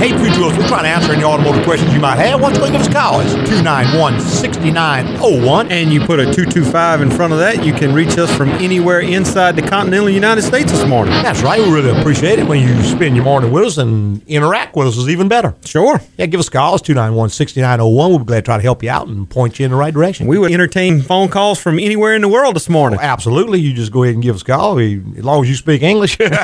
Hey, Wills, we're trying to answer any automotive questions you might have. Why don't you give us a call? It's 291 6901. And you put a 225 in front of that, you can reach us from anywhere inside the continental United States this morning. That's right. We really appreciate it when you spend your morning with us and interact with us is even better. Sure. Yeah, give us a call. It's 291 6901. We'll be glad to try to help you out and point you in the right direction. We would entertain phone calls from anywhere in the world this morning. Oh, absolutely. You just go ahead and give us a call we, as long as you speak English. we can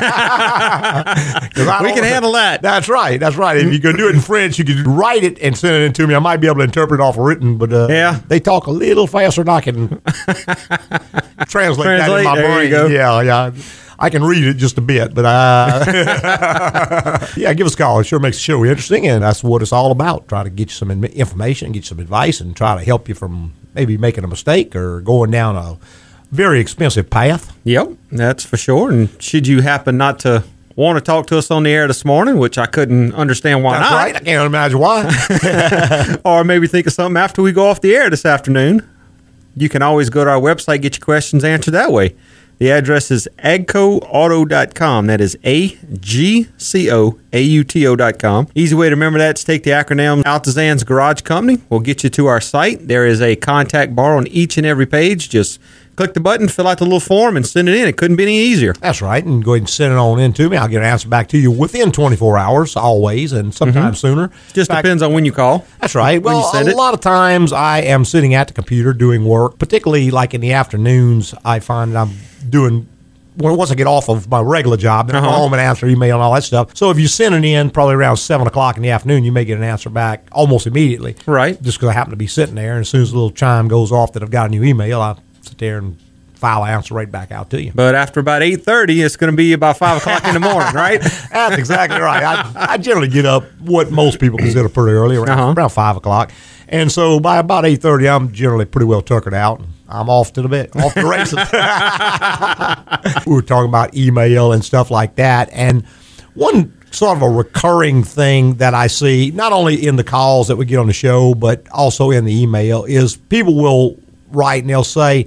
handle that. That's right. That's right. If you can do it in French, you can write it and send it in to me. I might be able to interpret it off written, but uh, yeah. they talk a little faster than I can translate, Translate, that in my there brain. you go. Yeah, yeah. I can read it just a bit, but uh, yeah, give us a call. It sure makes the show interesting, and that's what it's all about. Try to get you some information, get you some advice, and try to help you from maybe making a mistake or going down a very expensive path. Yep, that's for sure. And should you happen not to want to talk to us on the air this morning, which I couldn't understand why That's not, right. I can't imagine why. or maybe think of something after we go off the air this afternoon, you can always go to our website, get your questions answered that way. The address is agcoauto.com. That is A G C O A U T O.com. Easy way to remember that is take the acronym Altazan's Garage Company. We'll get you to our site. There is a contact bar on each and every page. Just click the button, fill out the little form, and send it in. It couldn't be any easier. That's right. And go ahead and send it on in to me. I'll get an answer back to you within 24 hours, always, and sometimes sooner. Just fact, depends on when you call. That's right. Well, a it. lot of times I am sitting at the computer doing work, particularly like in the afternoons. I find that I'm doing. Well, once I get off of my regular job, then I go Uh-huh. home and answer email and all that stuff. So if you send it in probably around seven o'clock in the afternoon, you may get an answer back almost immediately. Right. Just because I happen to be sitting there, and as soon as the little chime goes off that I've got a new email, I sit there and file an answer right back out to you. But after about 8.30, it's going to be about 5 o'clock in the morning, right? That's exactly right. I, I generally get up what most people consider pretty early, around, Uh-huh. around five o'clock, and so by about eight thirty, I'm generally pretty well tuckered out. I'm off to the bed, off to the races. we were talking about email and stuff like that, and one sort of a recurring thing that I see, not only in the calls that we get on the show, but also in the email, is people will write and they'll say.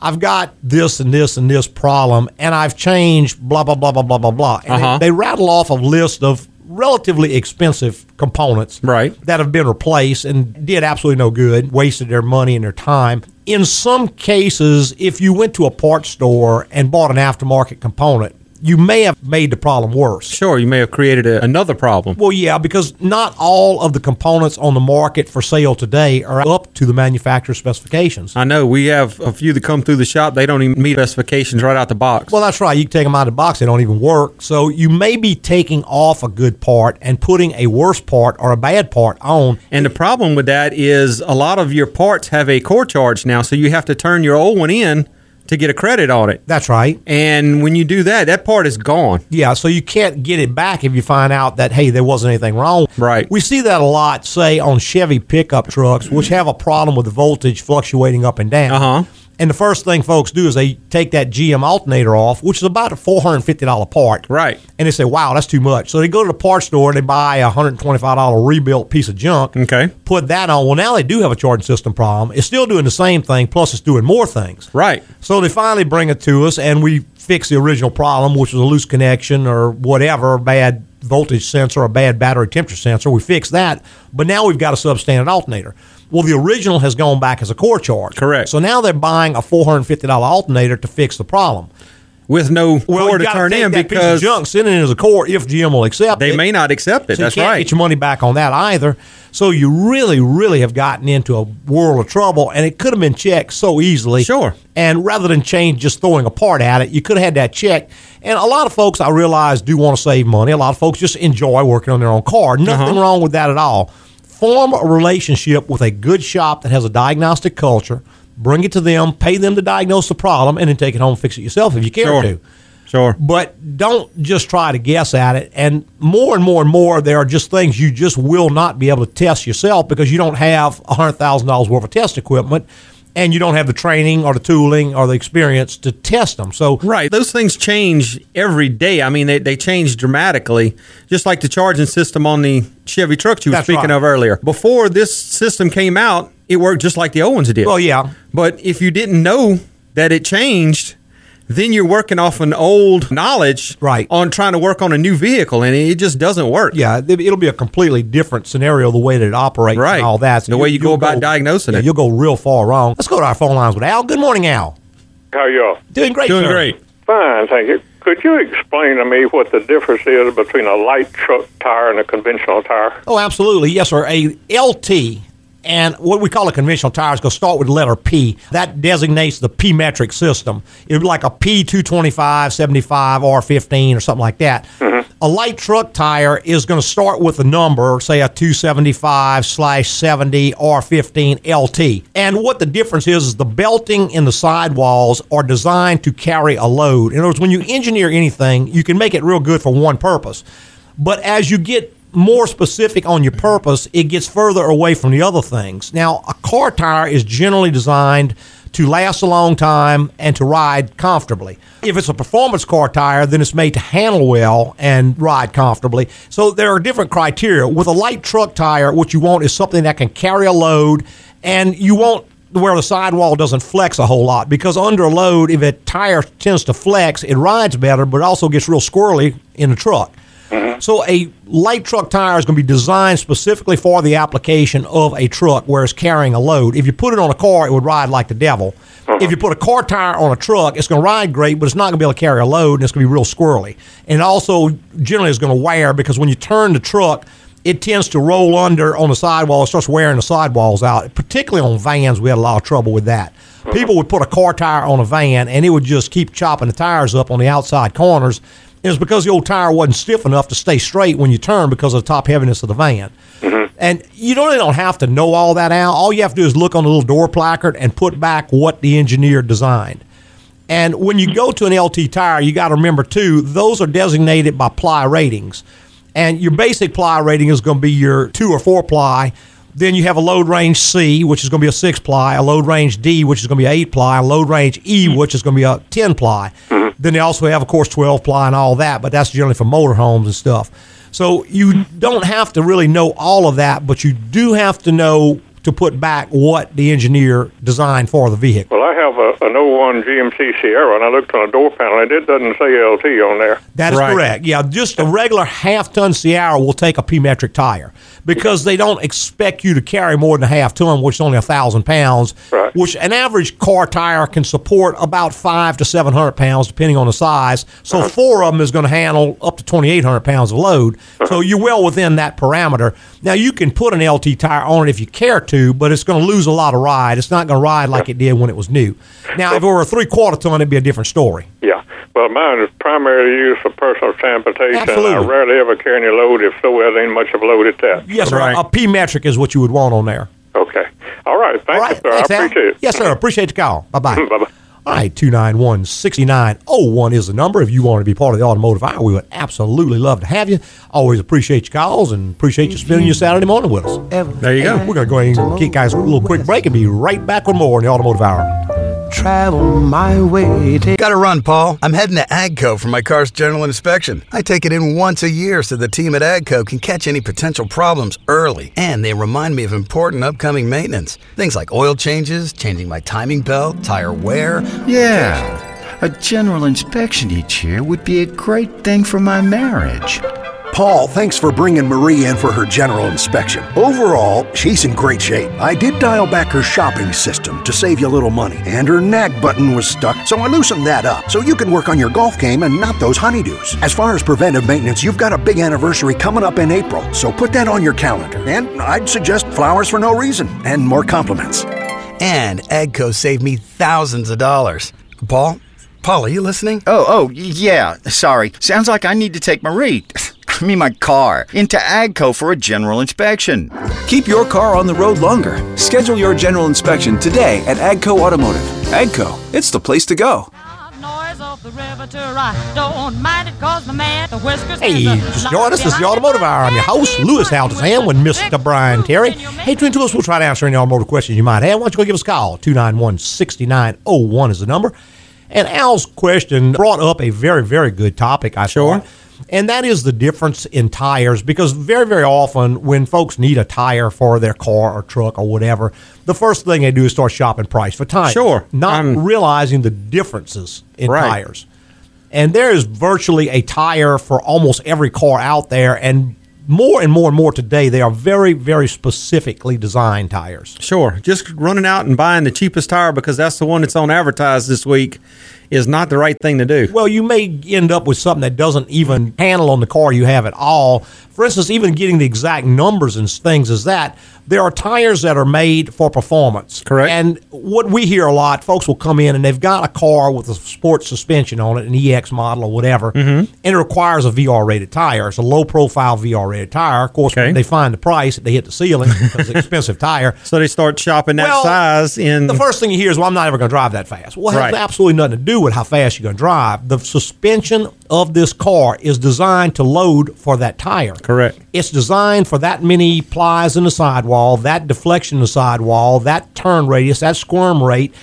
I've got this and this and this problem, and I've changed blah blah blah blah blah blah blah. And Uh-huh. they, they rattle off a list of relatively expensive components Right. that have been replaced and did absolutely no good, wasted their money and their time. In some cases, if you went to a parts store and bought an aftermarket component, you may have made the problem worse. Sure, you may have created a, another problem. Well, yeah, because not all of the components on the market for sale today are up to the manufacturer's specifications. I know we have a few that come through the shop. They don't even meet specifications right out the box. Well, that's right. You can take them out of the box; they don't even work. So you may be taking off a good part and putting a worse part or a bad part on. and the problem with that is a lot of your parts have a core charge now, so you have to turn your old one in to get a credit on it. That's right. And when you do that, that part is gone. Yeah, so you can't get it back if you find out that hey, there wasn't anything wrong. Right. We see that a lot, say on Chevy pickup trucks, which have a problem with the voltage fluctuating up and down. Uh-huh. And the first thing folks do is they take that GM alternator off, which is about a four hundred fifty dollar part. Right. And they say, "Wow, that's too much." So they go to the parts store and they buy a hundred twenty five dollar rebuilt piece of junk. Okay. Put that on. Well, now they do have a charging system problem. It's still doing the same thing, plus it's doing more things. Right. So they finally bring it to us, and we fix the original problem, which was a loose connection or whatever, a bad voltage sensor, a bad battery temperature sensor. We fix that, but now we've got a substandard alternator. Well, the original has gone back as a core charge. Correct. So now they're buying a four hundred fifty dollar alternator to fix the problem. With no Well, core to turn in that piece of because junk send it in as a core if GM will accept they it. may not accept it. So That's you can't right. get your money back on that either. So you really, really have gotten into a world of trouble, and it could have been checked so easily. Sure. And rather than change just throwing a part at it, you could have had that checked. And a lot of folks, I realize, do want to save money. A lot of folks just enjoy working on their own car. Nothing Uh-huh. wrong with that at all. Form a relationship with a good shop that has a diagnostic culture. Bring it to them, pay them to diagnose the problem, and then take it home and fix it yourself if you care Sure. to Sure. but don't just try to guess at it. And more and more and more, there are just things you just will not be able to test yourself because you don't have hundred thousand dollars worth of test equipment, and you don't have the training or the tooling or the experience to test them. So Right. Those things change every day. I mean, they, they change dramatically, just like the charging system on the Chevy trucks you were speaking right. of earlier. Before this system came out, it worked just like the old ones did. Well, yeah. But if you didn't know that it changed, then you're working off an old knowledge Right. on trying to work on a new vehicle, and it just doesn't work. Yeah, it- it'll be a completely different scenario the way that it operates Right. and all that. The way you go you'll about diagnosing yeah, it. You'll go real far wrong. Let's go to our phone lines with Al. Good morning, Al. How are y'all? Doing great. Doing sir. great. Fine, thank you. Could you explain to me what the difference is between a light truck tire and a conventional tire? Oh, absolutely. Yes, sir. A LT and what we call a conventional tire is going to start with the letter P. That designates the P metric system. It would be like a P225, 75, R15, or something like that. Mm-hmm. A light truck tire is going to start with a number, say a 275 slash 70 R15 LT. And what the difference is, is the belting in the sidewalls are designed to carry a load. In other words, when you engineer anything, you can make it real good for one purpose. But as you get more specific on your purpose, it gets further away from the other things. Now, a car tire is generally designed to last a long time and to ride comfortably. If it's a performance car tire, then it's made to handle well and ride comfortably. So there are different criteria. With a light truck tire, what you want is something that can carry a load and you want where the sidewall doesn't flex a whole lot because under a load, if a tire tends to flex, it rides better, but also gets real squirrely in the truck. So a light truck tire is going to be designed specifically for the application of a truck where it's carrying a load. If you put it on a car, it would ride like the devil. If you uh-huh. put a car tire on a truck, it's going to ride great, but it's not going to be able to carry a load, and it's going to be real squirrely. And also, generally, it's going to wear because when you turn the truck, it tends to roll under on the sidewall. It starts wearing the sidewalls out. Particularly on vans, we had a lot of trouble with that. Uh-huh. People would put a car tire on a van, and it would just keep chopping the tires up on the outside corners. It was because the old tire wasn't stiff enough to stay straight when you turn because of the top heaviness of the van. Mm-hmm. And you really don't have to know all that out. All you have to do is look on the little door placard and put back what the engineer designed. And when you go to an LT tire, you got to remember too, those are designated by ply ratings. And your basic ply rating is going to be your two or four ply. Then you have a load range C, which is going to be a six ply, a load range D, which is going to be an eight ply, a load range E, hmm. which is going to be a 10 ply. Hmm. Then they also have, of course, 12 ply and all that, but that's generally for motorhomes and stuff. So you don't have to really know all of that, but you do have to know to put back what the engineer designed for the vehicle. Well, I have a, an 01 GMC Sierra, and I looked on a door panel, and it doesn't say LT on there. That is Right. correct. Yeah, just a regular half ton Sierra will take a P metric tire because they don't expect you to carry more than a half ton, which is only a thousand pounds. Right. Which an average car tire can support about five to seven hundred pounds, depending on the size. So uh-huh. four of them is going to handle up to twenty eight hundred pounds of load. So uh-huh. you're well within that parameter. Now you can put an LT tire on it if you care to, but it's going to lose a lot of ride. It's not going to ride like it did when it was new. Now, if it were a three quarter ton, it'd be a different story. Yeah. Well, mine is primarily used for personal transportation. Absolutely. I rarely ever carry any load. If so, there ain't much of a load at that. Yes, sir. Right. A P metric is what you would want on there. Okay. All right. Thank All right. you, sir. Thanks, I Al. appreciate it. Yes, sir. Appreciate the call. Bye bye. Bye-bye. All right, 291 6901 is the number. If you want to be part of the automotive hour, we would absolutely love to have you. Always appreciate your calls and appreciate you spending your Saturday morning with us. There you go. We're going to go ahead and get guys a little quick break and be right back with more in the automotive hour. travel my way. Take Got to run, Paul. I'm heading to AGCO for my car's general inspection. I take it in once a year so the team at AGCO can catch any potential problems early. And they remind me of important upcoming maintenance. Things like oil changes, changing my timing belt, tire wear. Yeah. A general inspection each year would be a great thing for my marriage. Paul, thanks for bringing Marie in for her general inspection. Overall, she's in great shape. I did dial back her shopping system to save you a little money, and her nag button was stuck, so I loosened that up so you can work on your golf game and not those honeydews. As far as preventive maintenance, you've got a big anniversary coming up in April, so put that on your calendar. And I'd suggest flowers for no reason and more compliments. And AGCO saved me thousands of dollars. Paul? Paul, are you listening? Oh, oh, yeah. Sorry. Sounds like I need to take Marie, I mean my car, into AGCO for a general inspection. Keep your car on the road longer. Schedule your general inspection today at Agco Automotive. Agco, it's the place to go. Hey, is a just join us. This is the Automotive Hour. I'm your host, Louis Altazan, with Mr. Brian Terry. Hey, twin to us, we'll try to answer any automotive questions you might have. Why don't you go give us a call? 291 6901 is the number. And Al's question brought up a very, very good topic, I Sure. thought. And that is the difference in tires because very, very often when folks need a tire for their car or truck or whatever, the first thing they do is start shopping price for tires. Sure. Not Um, realizing the differences in Right. tires. And there is virtually a tire for almost every car out there. And more and more and more today, they are very, very specifically designed tires. Sure. Just running out and buying the cheapest tire because that's the one that's on advertised this week is not the right thing to do. Well, you may end up with something that doesn't even handle on the car you have at all. For instance, even getting the exact numbers and things as that, there are tires that are made for performance. Correct. And what we hear a lot, folks will come in and they've got a car with a sports suspension on it, an EX model or whatever, mm-hmm. and it requires a VR rated tire. It's a low profile VR rated tire. Of course, Okay. they find the price, they hit the ceiling because it's an expensive tire. So they start shopping that Well, size in The first thing you hear is, "Well, I'm not ever going to drive that fast." Well, it has absolutely nothing to do with how fast you're going to drive. The suspension of this car is designed to load for that tire. Correct. It's designed for that many plies in the sidewall, that deflection in the sidewall, that turn radius, that squirm rate,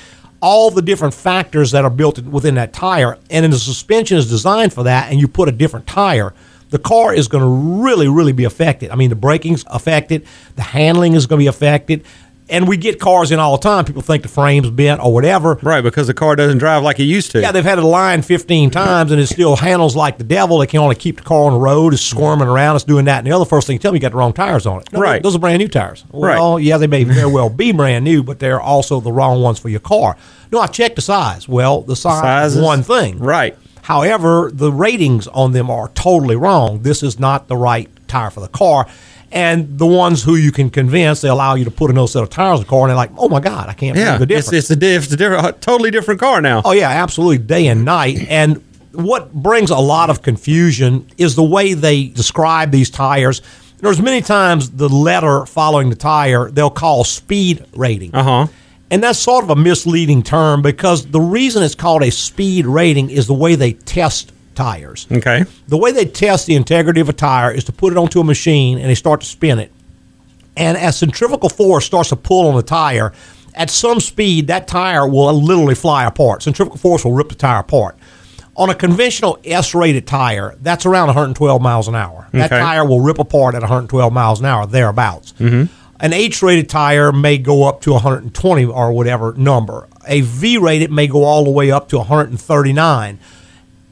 all the different factors that are built within that tire. And then the suspension is designed for that, and you put a different tire. The car is going to really, really be affected. I mean, the braking's affected, the handling is going to be affected. And we get cars in all the time. People think the frame's bent or whatever. right because the car doesn't drive like it used to. Yeah, they've had it aligned 15 times and it still handles like the devil. They can only keep the car on the road. It's squirming around. It's doing that. And the other first thing you tell me, you got the wrong tires on it. No, Right. Those are brand new tires. Right. Yeah, they may very well be brand new, but they're also the wrong ones for your car. No, I checked the size. Well, the size Sizes? is one thing. Right. However, the ratings on them are totally wrong. This is not the right tire for the car. And the ones who you can convince, they allow you to put another set of tires in the car, and they're like, "Oh my God, I can't Yeah. believe the It's, difference." it's a, di- it's a different, totally different car now. Oh yeah, absolutely, day and night. And what brings a lot of confusion is the way they describe these tires. There's many times the letter following the tire they'll call speed rating. Uh huh. And that's sort of a misleading term because the reason it's called a speed rating is the way they test tires. Okay. The way they test the integrity of a tire is to put it onto a machine and they start to spin it. And as centrifugal force starts to pull on the tire, at some speed, that tire will literally fly apart. Centrifugal force will rip the tire apart. On a conventional S rated tire, that's around 112 miles an hour. That Okay. tire will rip apart at 112 miles an hour, thereabouts. Mm-hmm. An H rated tire may go up to 120 or whatever number. A V rated may go all the way up to 139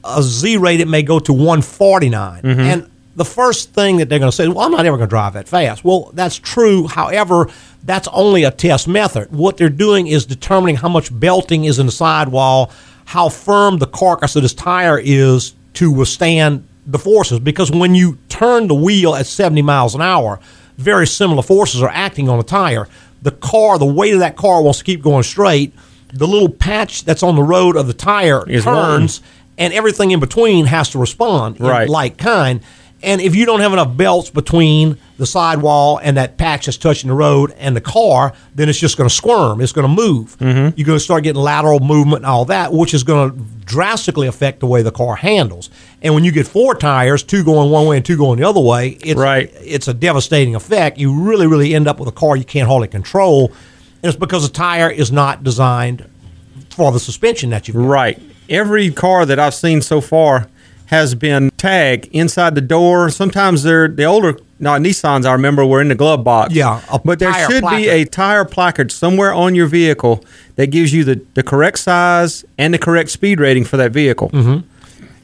a Z rate, it may go to 149. Mm-hmm. And the first thing that they're going to say, well, I'm not ever going to drive that fast. Well, that's true. However, that's only a test method. What they're doing is determining how much belting is in the sidewall, how firm the carcass of this tire is to withstand the forces. Because when you turn the wheel at 70 miles an hour, very similar forces are acting on the tire. The car, the weight of that car wants to keep going straight. The little patch that's on the road of the tire Is turns and everything in between has to respond in Right. like kind. And if you don't have enough belts between the sidewall and that patch that's touching the road and the car, then it's just going to squirm. It's going to move. Mm-hmm. You're going to start getting lateral movement and all that, which is going to drastically affect the way the car handles. And when you get four tires, two going one way and two going the other way, it's, Right. it's a devastating effect. You really, really end up with a car you can't hardly control. And it's because the tire is not designed for the suspension that you've got. Right. Every car that I've seen so far has been tagged inside the door. Sometimes they're the older no, Nissans I remember were in the glove box. Yeah, but there should placard. be a tire placard somewhere on your vehicle that gives you the, the correct size and the correct speed rating for that vehicle. Mm-hmm.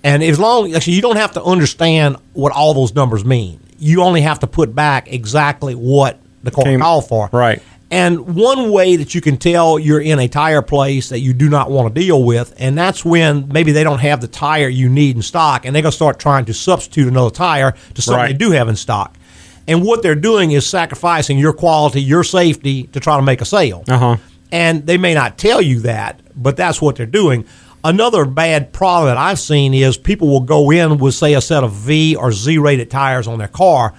And as long actually, you don't have to understand what all those numbers mean. You only have to put back exactly what the car Came- called for. Right. And one way that you can tell you're in a tire place that you do not want to deal with, and that's when maybe they don't have the tire you need in stock, and they're going to start trying to substitute another tire to something Right. they do have in stock. And what they're doing is sacrificing your quality, your safety to try to make a sale. Uh huh. And they may not tell you that, but that's what they're doing. Another bad problem that I've seen is people will go in with, say, a set of V or Z rated tires on their car.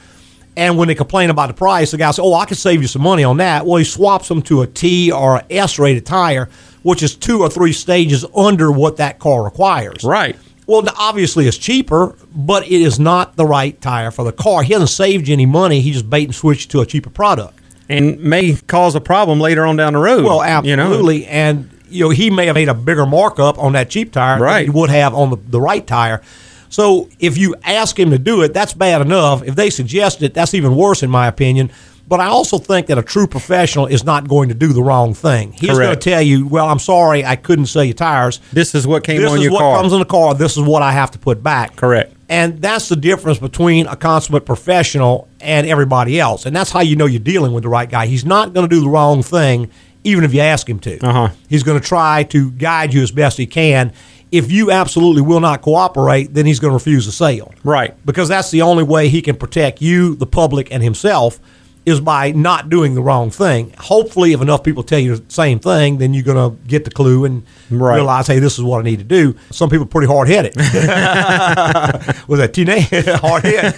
And when they complain about the price, the guy says, Oh, I can save you some money on that. Well, he swaps them to a T or a S rated tire, which is two or three stages under what that car requires. Right. Well, obviously it's cheaper, but it is not the right tire for the car. He hasn't saved you any money. He just bait and switched to a cheaper product. And may cause a problem later on down the road. Well, you know? absolutely. And you know, he may have made a bigger markup on that cheap tire Right. than he would have on the, the right tire. So if you ask him to do it, that's bad enough. If they suggest it, that's even worse, in my opinion. But I also think that a true professional is not going to do the wrong thing. He's going to tell you, "Well, I'm sorry, I couldn't sell you tires. This is what came this on your car. This is what comes in the car. This is what I have to put back." Correct. And that's the difference between a consummate professional and everybody else. And that's how you know you're dealing with the right guy. He's not going to do the wrong thing, even if you ask him to. Uh-huh. He's going to try to guide you as best he can. If you absolutely will not cooperate, then he's going to refuse the sale. Right. Because that's the only way he can protect you, the public, and himself is by not doing the wrong thing. Hopefully, if enough people tell you the same thing, then you're going to get the clue and Right. realize, hey, this is what I need to do. Some people are pretty hard headed. Was that teenage hard head?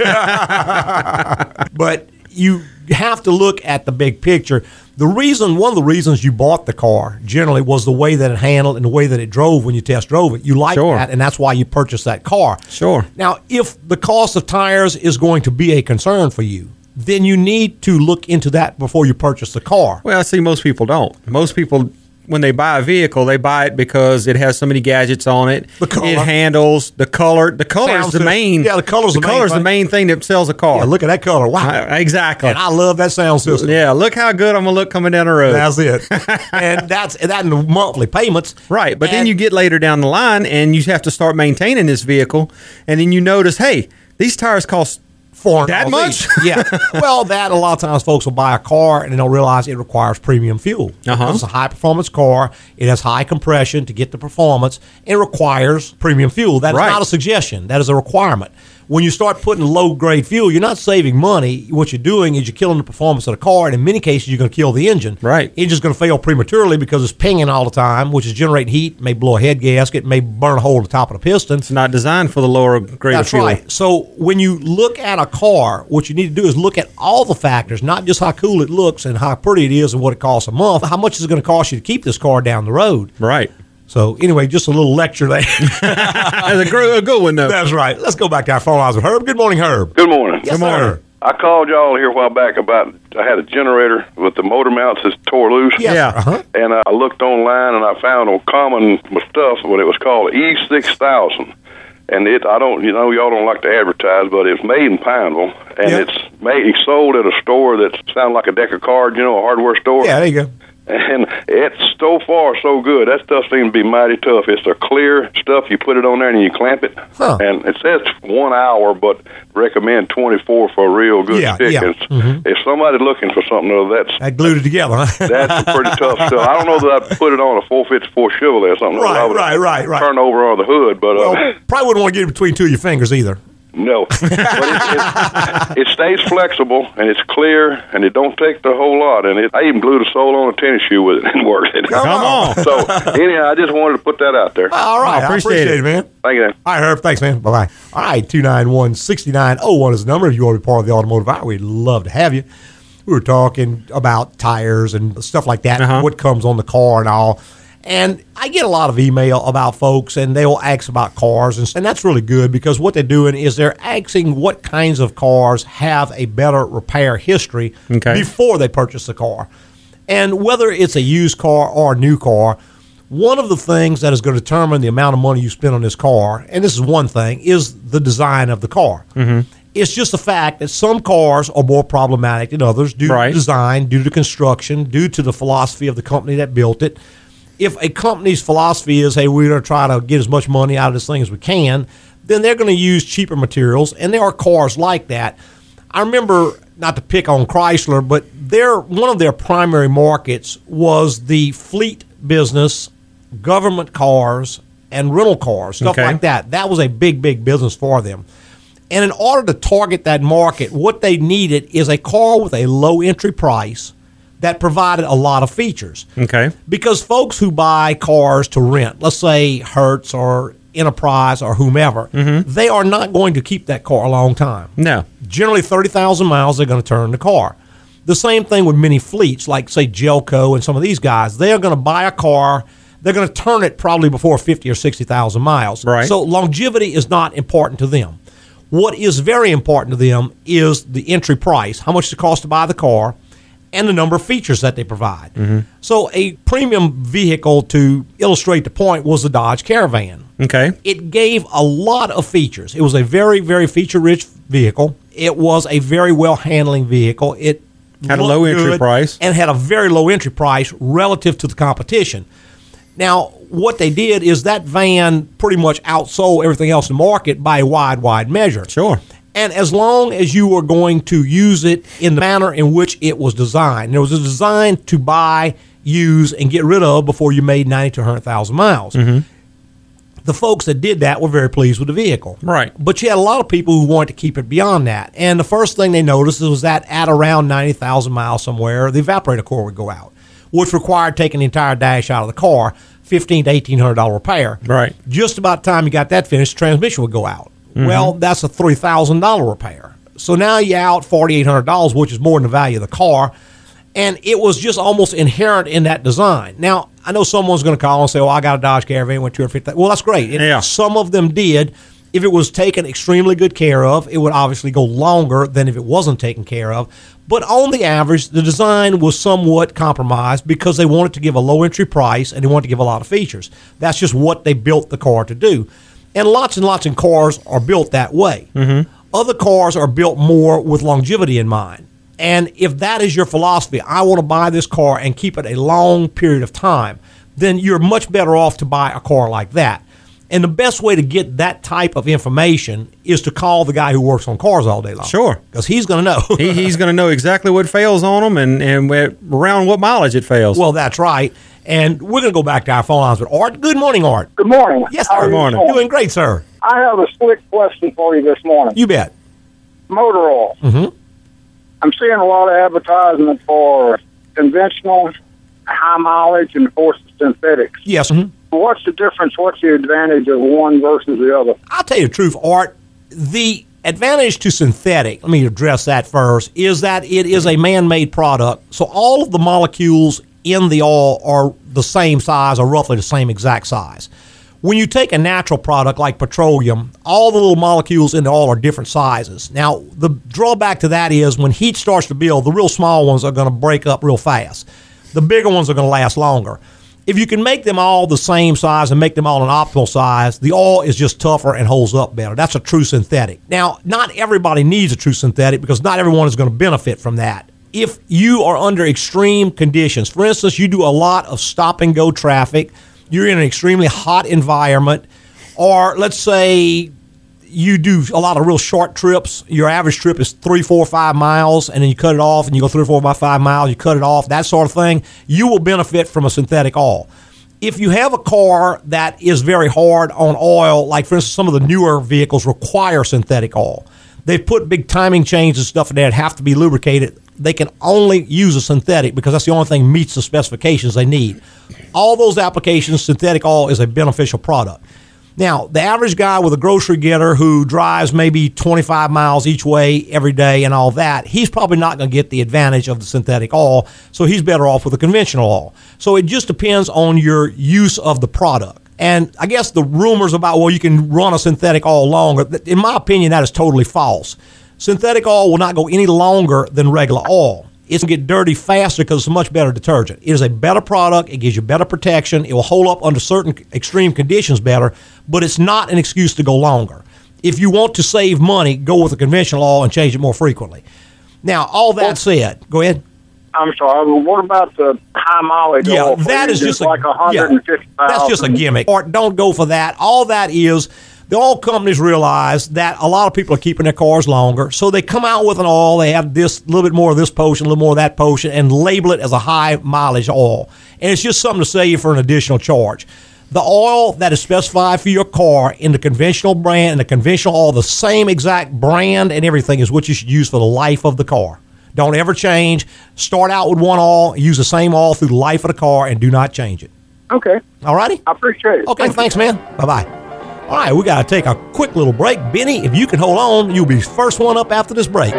but you have to look at the big picture. The reason, one of the reasons you bought the car generally was the way that it handled and the way that it drove when you test drove it. You like Sure. that, and that's why you purchased that car. Sure. Now, if the cost of tires is going to be a concern for you, then you need to look into that before you purchase the car. Well, I see most people don't. Most people, when they buy a vehicle, they buy it because it has so many gadgets on it. The color. It handles the color. The color is the main. Yeah, the color's the main color's the thing. main thing that sells a car. Yeah, look at that color. Wow. I- exactly. and I love that sound system. yeah, look how good I'm gonna look coming down the road. That's it. and that's that in the monthly payments. Right, but then you get later down the line and you have to start maintaining this vehicle, and then you notice, hey, these tires cost four That much? yeah. Well, that a lot of times folks will buy a car and they don't realize it requires premium fuel. Uh-huh. It's a high performance car. It has high compression to get the performance. It requires premium fuel. That is Right. not a suggestion. That is a requirement. When you start putting low grade fuel, you're not saving money. What you're doing is you're killing the performance of the car, and in many cases, you're going to kill the engine. Right. Engine's going to fail prematurely because it's pinging all the time, which is generating heat, may blow a head gasket, may burn a hole in the top of the piston. it's not designed for the lower grade That's of fuel. right. So when you look at a car, what you need to do is look at all the factors, not just how cool it looks and how pretty it is and what it costs a month. How much is it going to cost you to keep this car down the road? Right. So anyway, just a little lecture there. That's a, gr- a good one though. That's right. Let's go back to our phone lines with Herb. Good morning, Herb. Good morning. Yes, sir. I called y'all here a while back about I had a generator with the motor mounts that tore loose. Yes. Yeah. Uh-huh. And I looked online and I found on common stuff what it was called E six thousand. And it I don't you know y'all don't like to advertise, but it's made in Pineville and Yeah. it's made it's sold at a store that sounds like a deck of cards, you know, a hardware store. Yeah, there you go. And it's so far so good. That stuff seems to be mighty tough. It's a clear stuff. You put it on there and you clamp it. Huh. And it says one hour, but recommend 24 for a real good Yeah, stick. yeah. Mhm. If somebody's looking for something, though, that's I glued it together. Huh? that's pretty tough stuff. I don't know that I'd put it on a 454 Chevrolet or something. Right, right, right, right. Turn over on the hood, but uh, probably wouldn't want to get it between two of your fingers either. No. but it, it, it stays flexible and it's clear and it don't take the whole lot. And it, I even glued a sole on a tennis shoe with it and worked it. Come on. So anyhow, I just wanted to put that out there. All right, I appreciate appreciate, it. it, man. Thank you. All right, Herb. Thanks, man. Bye bye. All right, 291 6901 is the number. If you want to be part of the automotive hour, we'd love to have you. We were talking about tires and stuff like that, Uh-huh. what comes on the car and all. And I get a lot of email about folks, and they'll ask about cars, and, and that's really good because what they're doing is they're asking what kinds of cars have a better repair history Okay. before they purchase the car. And whether it's a used car or a new car, one of the things that is going to determine the amount of money you spend on this car, and this is one thing, is the design of the car. Mm-hmm. It's just the fact that some cars are more problematic than others due Right. to design, due to construction, due to the philosophy of the company that built it. If a company's philosophy is, hey, we're going to try to get as much money out of this thing as we can, then they're going to use cheaper materials, and there are cars like that. I remember not to pick on Chrysler, but their one of their primary markets was the fleet business, government cars, and rental cars, stuff Okay. like that. That was a big, big business for them. And in order to target that market, what they needed is a car with a low entry price that provided a lot of features. Okay. Because folks who buy cars to rent, let's say Hertz or Enterprise or whomever, mm-hmm. they are not going to keep that car a long time. No. Generally, 30,000 miles, they're going to turn the car. The same thing with many fleets, like, say, Gelco and some of these guys. They are going to buy a car, they're going to turn it probably before 50 or 60,000 miles. Right. So, longevity is not important to them. What is very important to them is the entry price, how much it costs to buy the car, and the number of features that they provide. Mm-hmm. So, a premium vehicle, to illustrate the point, was the Dodge Caravan. Okay. It gave a lot of features. It was a very, very feature rich vehicle. It was a very well handling vehicle. It Had a low entry price. and had a very low entry price relative to the competition. Now, what they did is that van pretty much outsold everything else in the market by a wide, wide measure. Sure. And as long as you were going to use it in the manner in which it was designed, it was designed to buy, use, and get rid of before you made 90 to 100,000 miles. Mm-hmm. The folks that did that were very pleased with the vehicle. Right. But you had a lot of people who wanted to keep it beyond that. And the first thing they noticed was that at around 90,000 miles somewhere, the evaporator core would go out, which required taking the entire dash out of the car, fifteen to $1,800 repair. Right. Just about the time you got that finished, the transmission would go out. Mm-hmm. Well, that's a $3,000 repair. So now you're out $4,800, which is more than the value of the car. And it was just almost inherent in that design. Now, I know someone's going to call and say, well, I got a Dodge Caravan, went 250 Well, that's great. And Yeah. Some of them did. If it was taken extremely good care of, it would obviously go longer than if it wasn't taken care of. But on the average, the design was somewhat compromised because they wanted to give a low entry price and they wanted to give a lot of features. That's just what they built the car to do. And lots and lots of cars are built that way. Mm-hmm. Other cars are built more with longevity in mind. And if that is your philosophy, I want to buy this car and keep it a long period of time, then you're much better off to buy a car like that. And the best way to get that type of information is to call the guy who works on cars all day long. Sure. Because he's going to know. he, he's going to know exactly what fails on them and, and around what mileage it fails. well, that's right. And we're going to go back to our phone lines with Art. Good morning, Art. Good morning. Yes, sir. are morning. doing? Doing great, sir. I have a slick question for you this morning. You bet. Motor oil. Mhm. I'm seeing a lot of advertisement for conventional, high mileage, and of course synthetics. Yes. mhm. What's the difference? What's the advantage of one versus the other? I'll tell you the truth, Art. The advantage to synthetic, let me address that first, is that it is a man made product. So all of the molecules in the oil are the same size or roughly the same exact size. When you take a natural product like petroleum, all the little molecules in the oil are different sizes. Now, the drawback to that is when heat starts to build, the real small ones are going to break up real fast. The bigger ones are going to last longer. If you can make them all the same size and make them all an optimal size, the oil is just tougher and holds up better. That's a true synthetic. Now, not everybody needs a true synthetic because not everyone is going to benefit from that. If you are under extreme conditions, for instance, you do a lot of stop and go traffic, you're in an extremely hot environment, or let's say you do a lot of real short trips. Your average trip is three, four, five miles, and then you cut it off, and you go three, four, by five miles. You cut it off, that sort of thing. You will benefit from a synthetic oil. If you have a car that is very hard on oil, like for instance, some of the newer vehicles require synthetic oil. They've put big timing chains and stuff in there that have to be lubricated. They can only use a synthetic because that's the only thing meets the specifications they need. All those applications, synthetic oil is a beneficial product. Now, the average guy with a grocery getter who drives maybe 25 miles each way every day and all that, he's probably not going to get the advantage of the synthetic oil, so he's better off with a conventional oil. So it just depends on your use of the product. And I guess the rumors about, well, you can run a synthetic oil longer, in my opinion, that is totally false. Synthetic oil will not go any longer than regular oil. It's going to get dirty faster because it's a much better detergent. It is a better product. It gives you better protection. It will hold up under certain extreme conditions better, but it's not an excuse to go longer. If you want to save money, go with a conventional oil and change it more frequently. Now, all that said, go ahead. I'm sorry. What about the high mileage Yeah, oil? that is just a, like yeah, 150,000. That's just a gimmick. Or don't go for that. All that is the oil companies realize that a lot of people are keeping their cars longer, so they come out with an oil. They have this a little bit more of this potion, a little more of that potion, and label it as a high mileage oil. And it's just something to sell you for an additional charge. The oil that is specified for your car in the conventional brand and the conventional oil, the same exact brand and everything, is what you should use for the life of the car. Don't ever change. Start out with one oil, use the same oil through the life of the car, and do not change it. Okay. All righty? I appreciate it. Okay, Thank you. thanks, man. Bye bye. All right, we got to take a quick little break. Benny, if you can hold on, you'll be first one up after this break.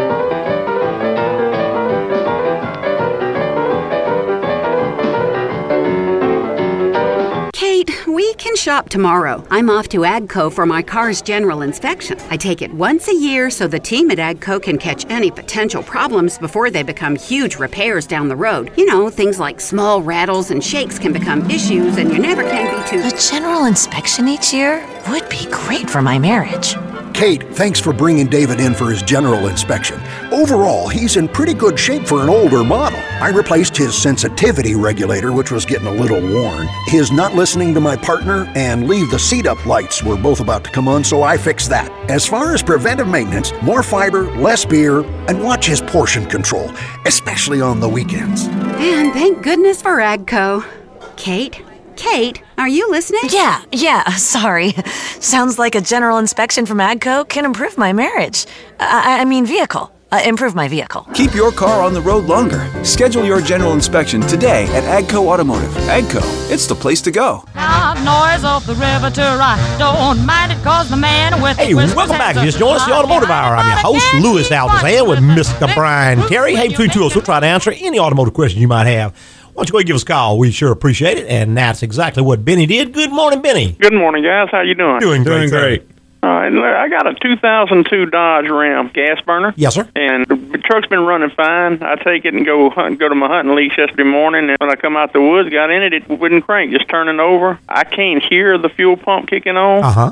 We We can shop tomorrow. I'm off to AGCO for my car's general inspection. I take it once a year so the team at AGCO can catch any potential problems before they become huge repairs down the road. You know, things like small rattles and shakes can become issues, and you never can be too. A general inspection each year would be great for my marriage. Kate, thanks for bringing David in for his general inspection. Overall, he's in pretty good shape for an older model. I replaced his sensitivity regulator, which was getting a little worn. His not listening to my partner and leave the seat up lights were both about to come on, so I fixed that. As far as preventive maintenance, more fiber, less beer, and watch his portion control, especially on the weekends. And thank goodness for AGCO. Kate? Kate, are you listening? Yeah, yeah, sorry. Sounds like a general inspection from AGCO can improve my marriage. I, I mean, vehicle. Uh, improve my vehicle. Keep your car on the road longer. Schedule your general inspection today at Agco Automotive. Agco, it's the place to go. Noise off the river to right. Don't mind it cause the man with Hey, the whiskers welcome back. has Just a join us the Automotive Hour. I'm your host, Louis Altazan, with Mr. Brian Terry. Hey, between two us, we'll try to answer any automotive question you might have. Why don't you go ahead and give us a call? We sure appreciate it. And that's exactly what Benny did. Good morning, Benny. Good morning, guys. How you doing? Doing great. Doing great. All right, I got a 2002 Dodge Ram gas burner. Yes, sir. And the truck's been running fine. I take it and go hunt, go to my hunting lease yesterday morning. And when I come out the woods, got in it, it wouldn't crank, just turning over. I can't hear the fuel pump kicking on. Uh huh.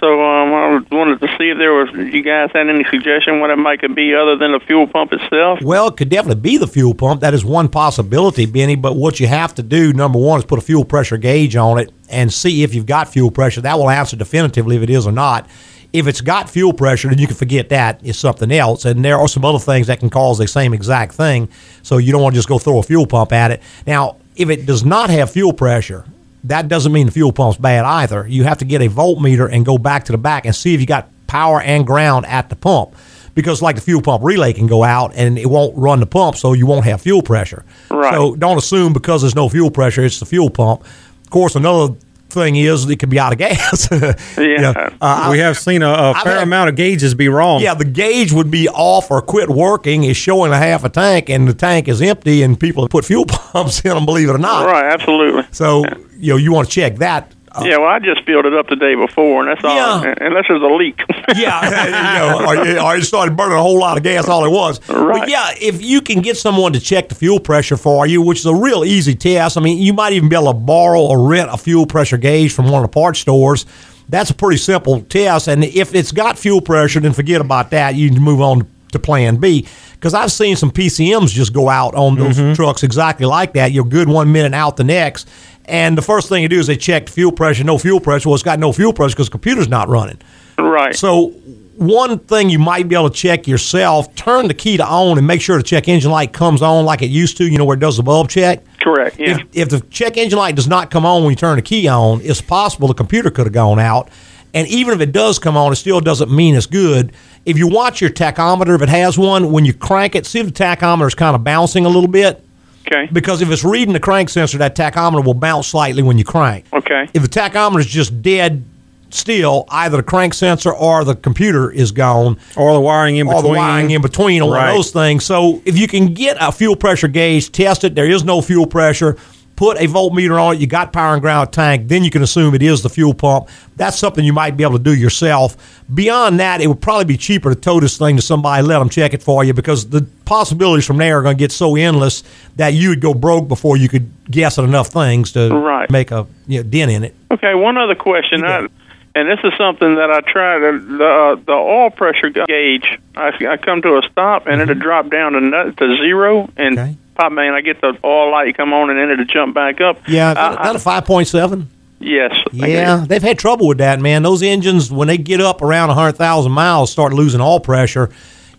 So um, I wanted to see if there was you guys had any suggestion what it might could be other than the fuel pump itself. Well, it could definitely be the fuel pump. That is one possibility, Benny. But what you have to do, number one, is put a fuel pressure gauge on it and see if you've got fuel pressure. That will answer definitively if it is or not. If it's got fuel pressure, then you can forget that. It's something else. And there are some other things that can cause the same exact thing. So you don't want to just go throw a fuel pump at it. Now, if it does not have fuel pressure, that doesn't mean the fuel pump's bad either. You have to get a voltmeter and go back to the back and see if you got power and ground at the pump. Because like the fuel pump relay can go out and it won't run the pump, so you won't have fuel pressure. Right. So don't assume because there's no fuel pressure, it's the fuel pump. Of course, another thing is it could be out of gas. Yeah. uh, we have seen a, a fair had- amount of gauges be wrong. yeah, the gauge would be off or quit working. Is showing a half a tank, and the tank is empty, and people put fuel pumps in them. Believe it or not. Right, absolutely. So you know you want to check that. Uh, yeah, well, I just filled it up the day before, and that's all. Yeah. Unless there's a leak. yeah, you know, or, or it started burning a whole lot of gas all it was. Right. But yeah, if you can get someone to check the fuel pressure for you, which is a real easy test. I mean, you might even be able to borrow or rent a fuel pressure gauge from one of the parts stores. That's a pretty simple test. And if it's got fuel pressure, then forget about that. You can move on to plan B. Because I've seen some PCMs just go out on those trucks exactly like that. You're good one minute, out the next. And the first thing you do is they check the fuel pressure, no fuel pressure. Well, it's got no fuel pressure because the computer's not running. right. So one thing you might be able to check yourself, turn the key to on and make sure the check engine light comes on like it used to, you know, where it does the bulb check. Correct. Yeah. If, if the check engine light does not come on when you turn the key on, it's possible the computer could have gone out. And even if it does come on, it still doesn't mean it's good. If you watch your tachometer, if it has one, when you crank it, see if the tachometer is kind of bouncing a little bit. Okay. Because if it's reading the crank sensor, that tachometer will bounce slightly when you crank. Okay. If the tachometer is just dead still, either the crank sensor or the computer is gone, Or the wiring in or between. the wiring in between, or Right. those things. So if you can get a fuel pressure gauge, test it. There is no fuel pressure. Put a voltmeter on it. You got power and ground tank. Then you can assume it is the fuel pump. That's something you might be able to do yourself. Beyond that, it would probably be cheaper to tow this thing to somebody, let them check it for you, because the possibilities from there are going to get so endless that you would go broke before you could guess at enough things to Right. make a you know, dent in it. Okay, one other question, I, and this is something that I tried. The uh, the oil pressure gauge, I, I come to a stop and it'll drop down to to zero, and Okay. Pop man, I get the oil light come on and then it'll jump back up. Yeah, is that a five point seven? Yes. Yeah, they've had trouble with that, man. Those engines, when they get up around 100,000 miles, start losing all pressure.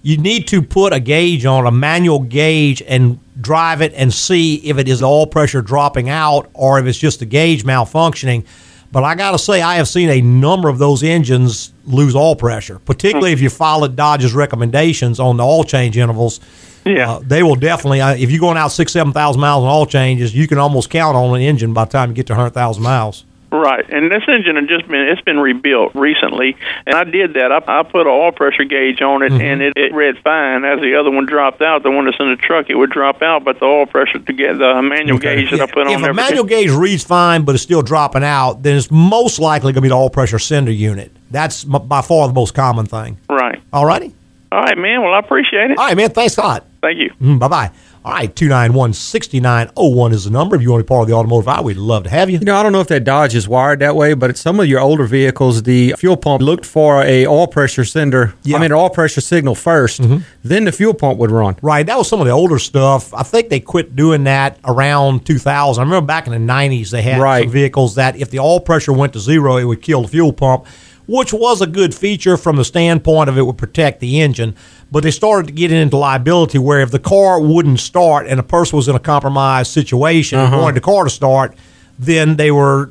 You need to put a gauge on, a manual gauge, and drive it and see if it is oil pressure dropping out or if it's just the gauge malfunctioning. But I got to say, I have seen a number of those engines lose all pressure, particularly if you followed Dodge's recommendations on the oil change intervals. Yeah. Uh, they will definitely, uh, if you're going out six, 7,000 miles on oil changes, you can almost count on an engine by the time you get to 100,000 miles. Right, and this engine had just been it's been rebuilt recently, and I did that. I, I put an oil pressure gauge on it, Mm-hmm. and it, it read fine. As the other one dropped out, the one that's in the truck, it would drop out, but the oil pressure to get the manual gauge that I put on if there. a manual gauge reads fine but is still dropping out, then it's most likely going to be the oil pressure sender unit. That's m- by far the most common thing. right. All righty. All right, man. Well, I appreciate it. All right, man. Thanks a lot. Thank you. bye bye. All right, 291 6901 is the number. If you want to be part of the automotive hour, we'd love to have you. You know, I don't know if that Dodge is wired that way, but some of your older vehicles, the fuel pump looked for a oil pressure sender. yeah. I mean, an oil pressure signal 1st Mm-hmm. then the fuel pump would run. Right, that was some of the older stuff. I think they quit doing that around 2000. I remember back in the 90s, they had Right. some vehicles that if the oil pressure went to zero, it would kill the fuel pump, which was a good feature from the standpoint of it would protect the engine. But they started to get into liability where if the car wouldn't start and a person was in a compromised situation and Uh-huh. wanted the car to start, then they were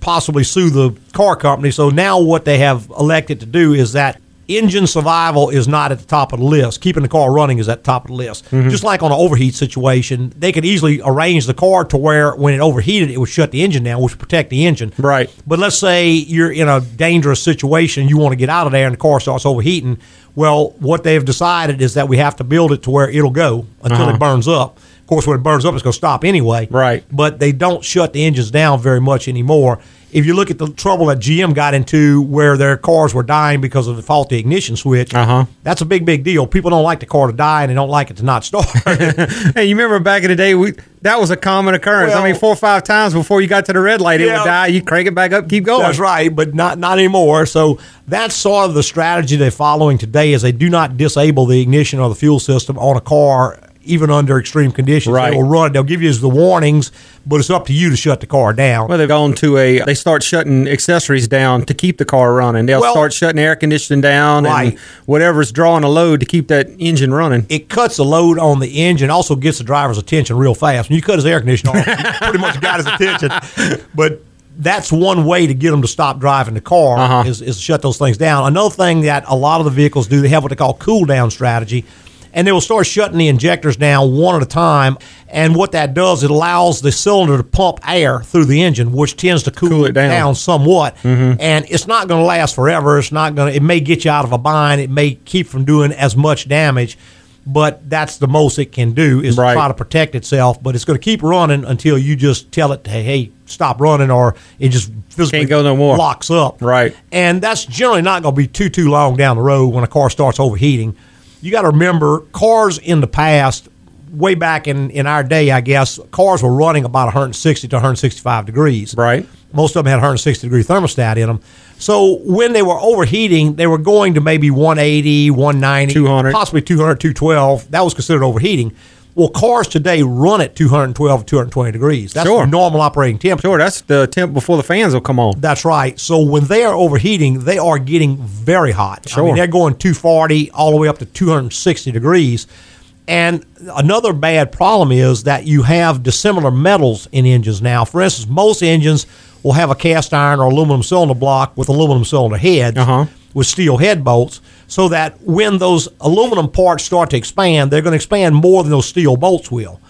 possibly sue the car company. So now what they have elected to do is that engine survival is not at the top of the list. Keeping the car running is at the top of the list. Mhm. Just like on an overheat situation, they could easily arrange the car to where when it overheated, it would shut the engine down, which would protect the engine. Right. But let's say you're in a dangerous situation, you want to get out of there, and the car starts overheating. Well, what they've decided is that we have to build it to where it'll go until Uh-huh. it burns up. Of course, when it burns up, it's going to stop anyway. Right. But they don't shut the engines down very much anymore. If you look at the trouble that GM got into where their cars were dying because of the faulty ignition switch, Uh-huh. that's a big, big deal. People don't like the car to die and they don't like it to not start. hey, you remember back in the day, we that was a common occurrence. I mean, four or five times before you got to the red light, it would die. You crank it back up, keep going. That's right, but not not anymore. So that's sort of the strategy they're following today is they do not disable the ignition or the fuel system on a car even under extreme conditions. Right. They will run. They'll give you the warnings, but it's up to you to shut the car down. Well, they've gone to a. They start shutting accessories down to keep the car running. They'll Well- start shutting air conditioning down Right. and whatever's drawing a load to keep that engine running. it cuts the load on the engine, also gets the driver's attention real fast. When you cut his air conditioner off, you pretty much got his attention. But that's one way to get them to stop driving the car Uh-huh. is, is to shut those things down. Another thing that a lot of the vehicles do, they have what they call cool down strategy. And they will start shutting the injectors down one at a time. And what that does, it allows the cylinder to pump air through the engine, which tends to cool, it down, somewhat. Mm-hmm. And it's not going to last forever. It's not going to, it may get you out of a bind. It may keep from doing as much damage but that's the most it can do is Right. try to protect itself. But it's going to keep running until you just tell it, hey, hey, stop running, or it just physically Can't go no more. locks up. Right. And that's generally not going to be too too long down the road when a car starts overheating. You got to remember, cars in the past, way back in in our day, I guess, cars were running about 160 to 165 degrees. Right. Most of them had 160 degree thermostat in them. So when they were overheating, they were going to maybe 180, 190, 200. possibly 200, 212. That was considered overheating. Well, cars today run at 212, 220 degrees. That's Sure. normal operating temperature. Sure, that's the temp before the fans will come on. That's right. So when they are overheating, they are getting very hot. I Sure. mean, they're going 240 all the way up to 260 degrees. And another bad problem is that you have dissimilar metals in engines now. For instance, most engines will have a cast iron or aluminum cylinder block with aluminum cylinder heads Uh-huh. with steel head bolts, so that when those aluminum parts start to expand, they're going to expand more than those steel bolts will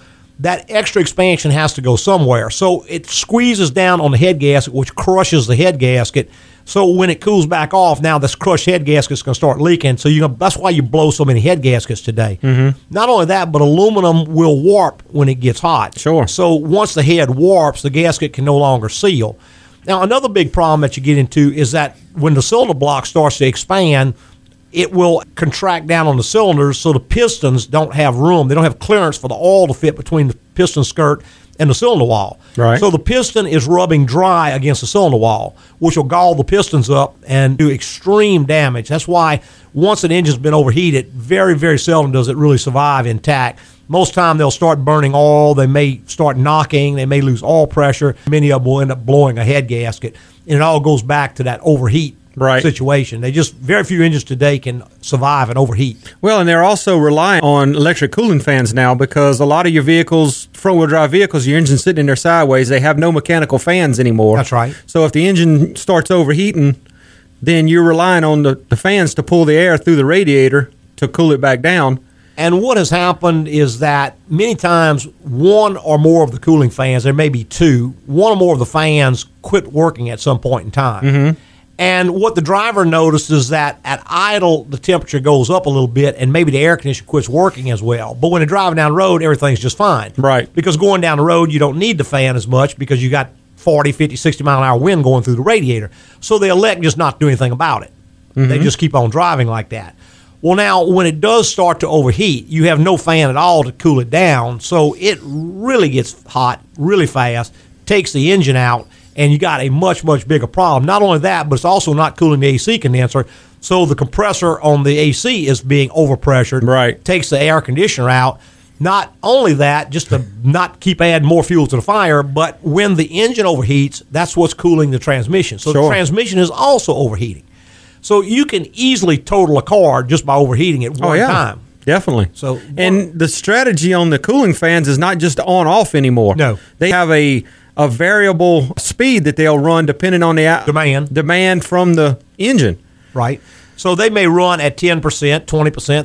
that extra expansion has to go somewhere. So it squeezes down on the head gasket, which crushes the head gasket. So when it cools back off, now this crushed head gasket is going to start leaking. So you that's why you blow so many head gaskets today. Mhm. Not only that, but aluminum will warp when it gets hot. Sure. So once the head warps, the gasket can no longer seal. Now another big problem that you get into is that when the cylinder block starts to expand, it will contract down on the cylinders so the pistons don't have room. They don't have clearance for the oil to fit between the piston skirt and the cylinder wall. Right. So the piston is rubbing dry against the cylinder wall, which will gall the pistons up and do extreme damage. That's why once an engine's been overheated, very, very seldom does it really survive intact. Most time they'll start burning oil. They may start knocking. They may lose oil pressure. Many of them will end up blowing a head gasket. And it all goes back to that overheat Right. situation. They just very few engines today can survive and overheat. Well, and they're also relying on electric cooling fans now because a lot of your vehicles, front wheel drive vehicles, your engine's sitting in there sideways. They have no mechanical fans anymore. That's right. So if the engine starts overheating, then you're relying on the, the fans to pull the air through the radiator to cool it back down. And what has happened is that many times one or more of the cooling fans, there may be two, one or more of the fans quit working at some point in time. Mm-hmm. And what the driver noticed is that at idle, the temperature goes up a little bit and maybe the air conditioner quits working as well. But when they're driving down the road, everything's just fine. Right. Because going down the road, you don't need the fan as much because you got 40, 50, 60 mile an hour wind going through the radiator. So they elect just not to do anything about it. They Mhm. just keep on driving like that. Well, now when it does start to overheat, you have no fan at all to cool it down, so it really gets hot really fast, takes the engine out, and you got a much much bigger problem. Not only that, but it's also not cooling the AC condenser, so the compressor on the AC is being overpressured. Right, takes the air conditioner out. Not only that, just to not keep adding more fuel to the fire, but when the engine overheats, that's what's cooling the transmission. So the transmission is also overheating. So you can easily total a car just by overheating it oh, one oh yeah, time. definitely. So and the strategy on the cooling fans is not just on off anymore. No, they have a a variable speed that they'll run depending on the demand demand from the engine. Right. So they may run at 10%, 20%, 30%,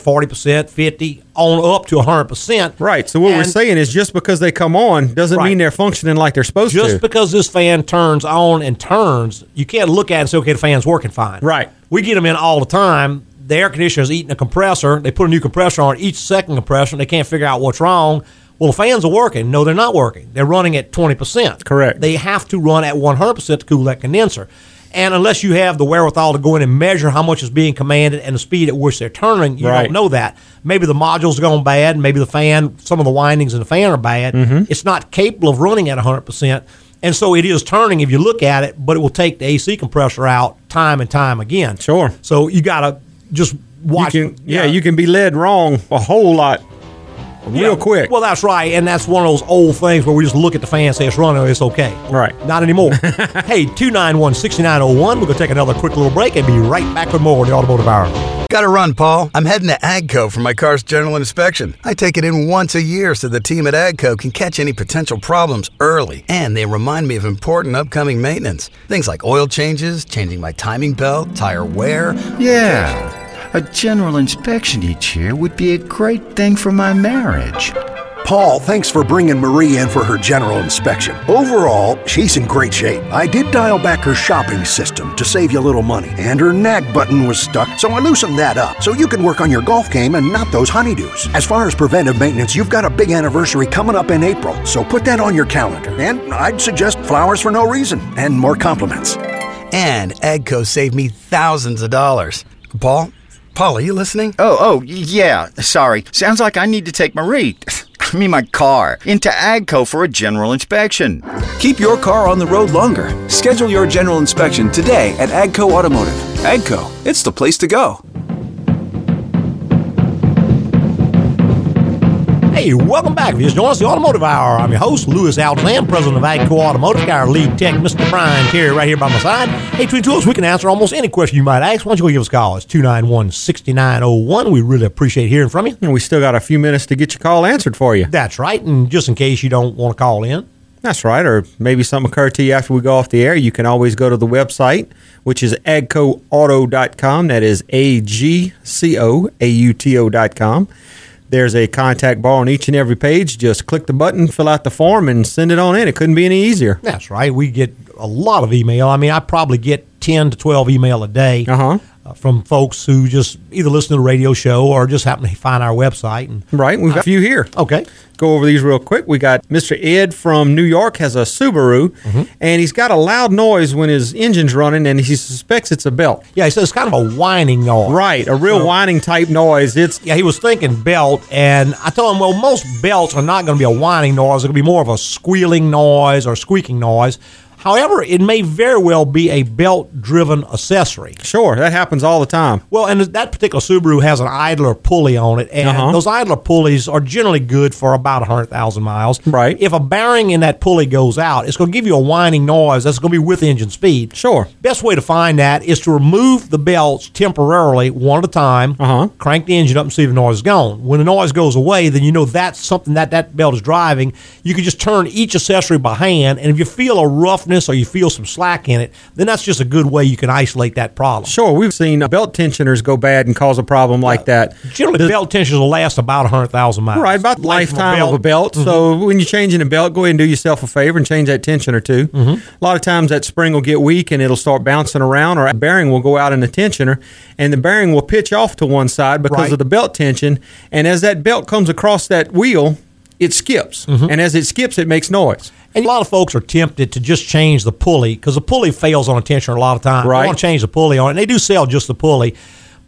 40%, 50 on up to 100%. Right. So what we're saying is just because they come on doesn't Right. mean they're functioning like they're supposed Just to. Just because this fan turns on and turns, you can't look at it and say, okay, the fan's working fine. Right. We get them in all the time. The air conditioner is eating a compressor. They put a new compressor on each second compressor. And they can't figure out what's wrong. Well, the fans are working. No, they're not working. They're running at 20%. Correct. They have to run at 100% to cool that condenser. And unless you have the wherewithal to go in and measure how much is being commanded and the speed at which they're turning, you Right. don't know that. Maybe the module's gone bad. Maybe the fan, some of the windings in the fan are bad. Mhm. It's not capable of running at 100%. And so it is turning if you look at it, but it will take the AC compressor out time and time again. Sure. So you got to just watch. You can, yeah, you can be led wrong a whole lot real Yeah, quick. Well, that's right, and that's one of those old things where we just look at the fan and say it's running, it's okay. Right. Not anymore. hey, 291-6901. We're going to take another quick little break and be right back with more of the Automotive Hour. Got to run, Paul. I'm heading to AGCO for my car's general inspection. I take it in once a year so the team at AGCO can catch any potential problems early. And they remind me of important upcoming maintenance. Things like oil changes, changing my timing belt, tire wear. Yeah. A general inspection each year would be a great thing for my marriage. Paul, thanks for bringing Marie in for her general inspection. Overall, she's in great shape. I did dial back her shopping system to save you a little money, and her nag button was stuck, so I loosened that up so you can work on your golf game and not those honeydews. As far as preventive maintenance, you've got a big anniversary coming up in April, so put that on your calendar. And I'd suggest flowers for no reason and more compliments. And AGCO saved me thousands of dollars. Paul? Paul, are you listening? Oh, oh, yeah. Sorry. Sounds like I need to take Marie. I mean, my car into AGCO for a general inspection. Keep your car on the road longer. Schedule your general inspection today at Agco Automotive. Agco, it's the place to go. Hey, welcome back. If you just joined us, the Automotive Hour. I'm your host, Louis Altazan, president of AGCO Automotive. Got our lead tech, Mr. Brian Terry, right here by my side. Hey, between tools, we can answer almost any question you might ask. Why don't you go give us a call? It's 291 6901. We really appreciate hearing from you. And we still got a few minutes to get your call answered for you. That's right. And just in case you don't want to call in, That's right. Or maybe something occurred to you after we go off the air. You can always go to the website, which is agcoauto.com. That is A G C O A U T O.com. There's a contact bar on each and every page. Just click the button, fill out the form, and send it on in. It couldn't be any easier. That's right. We get a lot of email. I mean, I probably get 10 to 12 email a day uh-huh. from folks who just either listen to the radio show or just happen to find our website. And Right. We've got a few here. Okay. Go over these real quick. We got Mr. Ed from New York has a Subaru, Mm-hmm. and he's got a loud noise when his engine's running, and he suspects it's a belt. Yeah, he says it's kind of a whining noise. Right, a real So- whining type noise. It's Yeah, he was thinking belt, and I told him, well, most belts are not going to be a whining noise. It'll be more of a squealing noise or squeaking noise. However, it may very well be a belt driven accessory. Sure, that happens all the time. Well, and that particular Subaru has an idler pulley on it, and Uh-huh. those idler pulleys are generally good for about 100,000 miles. Right. If a bearing in that pulley goes out, it's going to give you a whining noise that's going to be with engine speed. Sure. Best way to find that is to remove the belts temporarily, one at a time. Uh-huh. Crank the engine up and see if the noise is gone. When the noise goes away, then you know that's something that that belt is driving. You can just turn each accessory by hand, and if you feel a rough stiffness or you feel some slack in it, then that's just a good way you can isolate that problem. Sure, we've seen belt tensioners go bad and cause a problem like that. Generally, The- belt tensions will last about 100,000 miles. Right, about the Life from a lifetime of a belt. So when you're changing a belt, go ahead and do yourself a favor and change that tension or 2 Mm-hmm. A lot of times that spring will get weak and it'll start bouncing around, or a bearing will go out in the tensioner, and the bearing will pitch off to one side because Right. of the belt tension. And as that belt comes across that wheel, it skips, Mm-hmm. and as it skips, it makes noise. And a lot of folks are tempted to just change the pulley because the pulley fails on a tensioner a lot of times. Right. They want to change the pulley on it. And they do sell just the pulley.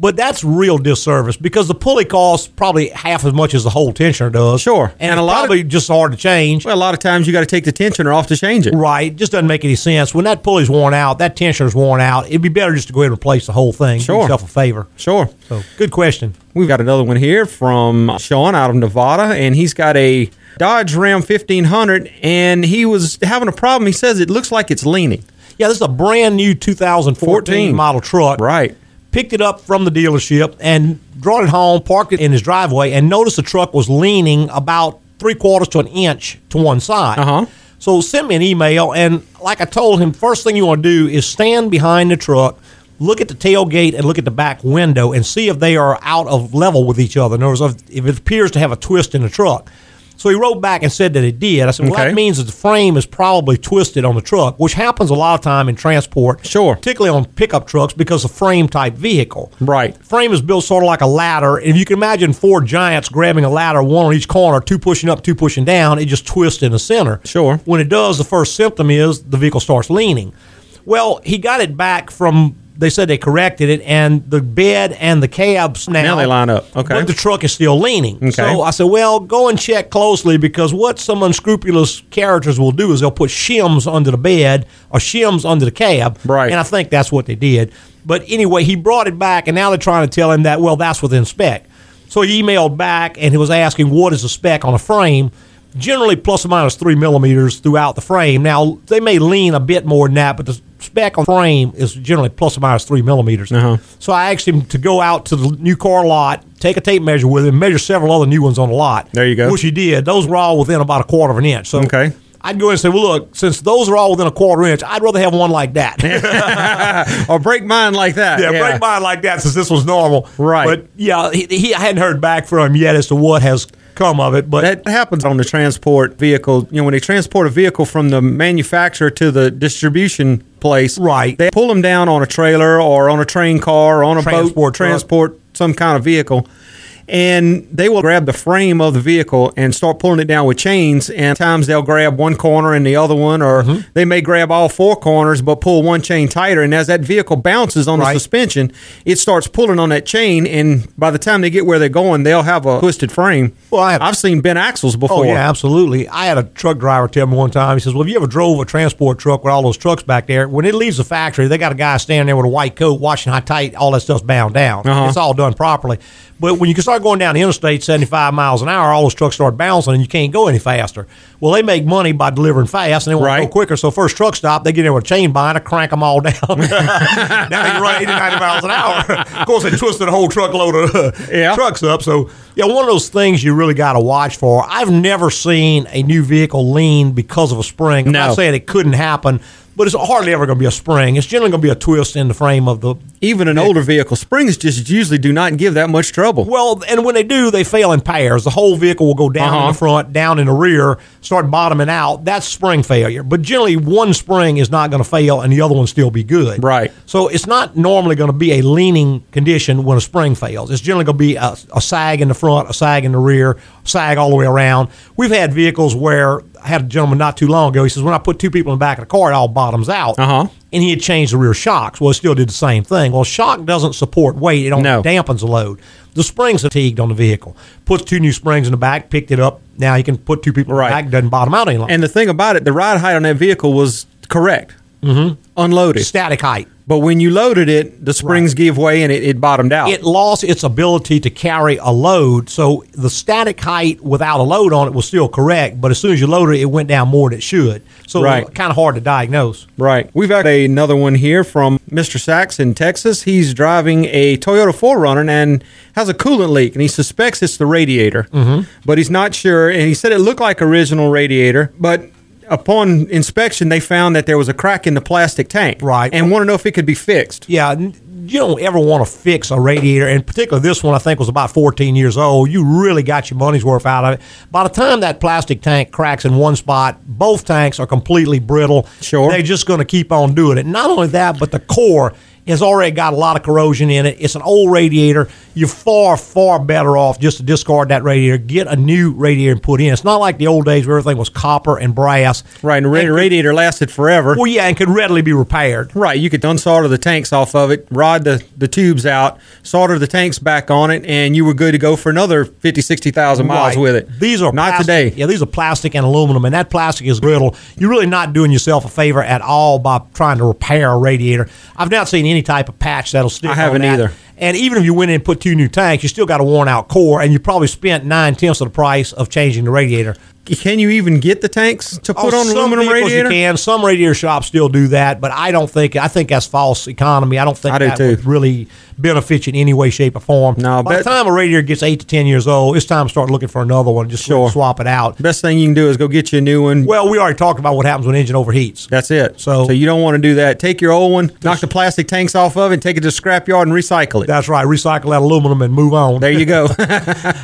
But that's real disservice because the pulley costs probably half as much as the whole tensioner does. Sure. And, And a lot of- probably just hard to change. Well, a lot of times you got to take the tensioner off to change it. Right. It just doesn't make any sense. When that pulley's worn out, that tensioner's worn out, it'd be better just to go ahead and replace the whole thing. Sure. Do yourself a favor. Sure. So, good question. We've got another one here from Sean out of Nevada, and he's got a Dodge Ram 1500, and he was having a problem. He says it looks like it's leaning. Yeah, this is a brand new 2014 14. model truck. Right. Picked it up from the dealership and brought it home, parked it in his driveway, and noticed the truck was leaning about three quarters to an inch to one side. Uh-huh. So sent me an email, and like I told him, first thing you want to do is stand behind the truck, look at the tailgate, and look at the back window, and see if they are out of level with each other. In other words, if- if it appears to have a twist in the truck. So he wrote back and said that it did. I said, well, Okay. that means that the frame is probably twisted on the truck, which happens a lot of time in transport. Sure. Particularly on pickup trucks because of frame type vehicle. Right. Frame is built sort of like a ladder. And if you can imagine four giants grabbing a ladder, one on each corner, two pushing up, two pushing down, it just twists in the center. Sure. When it does, the first symptom is the vehicle starts leaning. Well, he got it back from. They said they corrected it, and the bed and the cabs now, Now they line up. Okay. but the truck is still leaning. Okay. So I said, well, go and check closely because what some unscrupulous characters will do is they'll put shims under the bed or shims under the cab. Right. And I think that's what they did. But anyway, he brought it back, and now they're trying to tell him that, well, that's within spec. So he emailed back and he was asking what is the spec on a frame. Generally, plus or minus three millimeters throughout the frame. Now they may lean a bit more than that, but the spec on the frame is generally plus or minus three millimeters. Uh-huh. So I asked him to go out to the new car lot, take a tape measure with him, measure several other new ones on the lot. There you go. Which he did. Those were all within about a quarter of an inch. So Okay. I'd go in and say, well, look, since those are all within a quarter inch, I'd rather have one like that. or break mine like that. Yeah, break mine like that since this was normal. Right. But yeah, he, he I hadn't heard back from him yet as to what has come of it. But That happens on the transport vehicle. You know, when they transport a vehicle from the manufacturer to the distribution place, Right. They pull them down on a trailer or on a train car or on a Transport boat, transport some kind of vehicle. And they will grab the frame of the vehicle and start pulling it down with chains. And times they'll grab one corner and the other one, or Mm-hmm. they may grab all four corners but pull one chain tighter. And as that vehicle bounces on Right. the suspension, it starts pulling on that chain. And by the time they get where they're going, they'll have a twisted frame. Well, I have- I've seen bent axles before. Oh yeah, absolutely. I had a truck driver tell me one time. He says, "Well, have you ever drove a transport truck with all those trucks back there? When it leaves the factory, they got a guy standing there with a white coat, watching how tight all that stuff's bound down. Uh-huh. It's all done properly. But when you can start going down the interstate 75 miles an hour, all those trucks start bouncing, and you can't go any faster. Well, they make money by delivering fast, and they want to go quicker. So first truck stop, they get in with a chain bind binder, crank them all down. now they can run 80, 90 miles an hour. of course, they twisted a whole truckload of uh, Yeah. trucks up. So, yeah, one of those things you really got to watch for. I've never seen a new vehicle lean because of a spring. I'm No. not saying it couldn't happen, but it's hardly ever going to be a spring. It's generally going to be a twist in the frame of the. Even an older vehicle, springs just usually do not give that much trouble. Well, and when they do, they fail in pairs. The whole vehicle will go down in Uh-huh. the front, down in the rear, start bottoming out. That's spring failure. But generally, one spring is not going to fail and the other one still be good. Right. So it's not normally going to be a leaning condition when a spring fails. It's generally going to be a, a sag in the front, a sag in the rear, sag all the way around. We've had vehicles where I had a gentleman not too long ago. He says when I put two people in the back of the car, it all bottoms out. Uh-huh. And he had changed the rear shocks. Well, it still did the same thing. Well, shock doesn't support weight; it only No. dampens the load. The springs fatigued on the vehicle. Puts two new springs in the back, picked it up. Now he can put two people Right. in the back. Doesn't bottom out any longer. And the thing about it, the ride height on that vehicle was correct. Mm-hmm. Unloaded. static height. But when you loaded it, the springs gave way and it, it bottomed out. it lost its ability to carry a load. So the static height without a load on it was still correct, but as soon as you loaded it, it went down more than it should. So Right. kind of hard to diagnose. Right. We've got another one here from Mr. Sachs in Texas. He's driving a Toyota 4Runner and has a coolant leak, and he suspects it's the radiator, mm-hmm. but he's not sure. And he said it looked like original radiator, but upon inspection, they found that there was a crack in the plastic tank. Right. And want to know if it could be fixed. Yeah, you don't ever want to fix a radiator, and particularly this one, I think was about 14 years old. You really got your money's worth out of it. By the time that plastic tank cracks in one spot, both tanks are completely brittle. Sure. They're just going to keep on doing it. Not only that, but the core has already got a lot of corrosion in it. It's an old radiator. You're far, far better off just to discard that radiator, get a new radiator and put in. It's not like the old days where everything was copper and brass. Right, and the ra- radiator lasted forever. Well, yeah, and could readily be repaired. Right, you could unsolder the tanks off of it, rod the, the tubes out, solder the tanks back on it, and you were good to go for another 50, 60,000 miles Right. with it. These are not plastic- today. Yeah, these are plastic and aluminum, and that plastic is brittle. You're really not doing yourself a favor at all by trying to repair a radiator. I've not seen any type of patch that'll stick. I haven't either. And even if you went in and put two new tanks, you still got a worn out core, and you probably spent nine tenths of the price of changing the radiator. Can you even get the tanks to oh, put Oh, on some aluminum radiator? You can. Some radiator shops still do that, but I don't think. I think that's false economy. I don't think I do that too. would really benefit you in any way, shape, or form. No, by the time a radiator gets eight to ten years old, it's time to start looking for another one. Just Sure. swap it out. Best thing you can do is go get you a new one. Well, we already talked about what happens when engine overheats. That's it. So- so you don't want to do that. Take your old one, knock the plastic tanks off of it, take it to the scrapyard and recycle it. That's right. Recycle that aluminum and move on. There you go.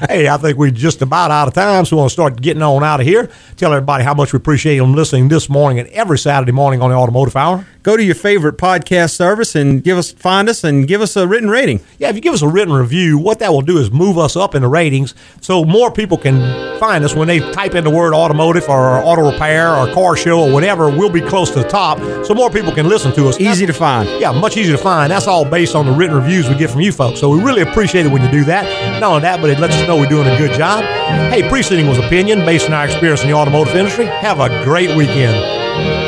hey, I think we're just about out of time, so we want to start getting on out of here. Tell everybody how much we appreciate them listening this morning and every Saturday morning on the Automotive Hour. Go to your favorite podcast service and give us find us and give us a written rating. Yeah, if you give us a written review, what that will do is move us up in the ratings so more people can find us when they type in the word automotive or auto repair or car show or whatever. We'll be close to the top so more people can listen to us. Easy to find. Yeah, much easier to find. That's all based on the written reviews we get from you folks. So we really appreciate it when you do that. Not only that, but it lets us know we're doing a good job. Hey, preceding was opinion based on our experience in the automotive industry. Have a great weekend.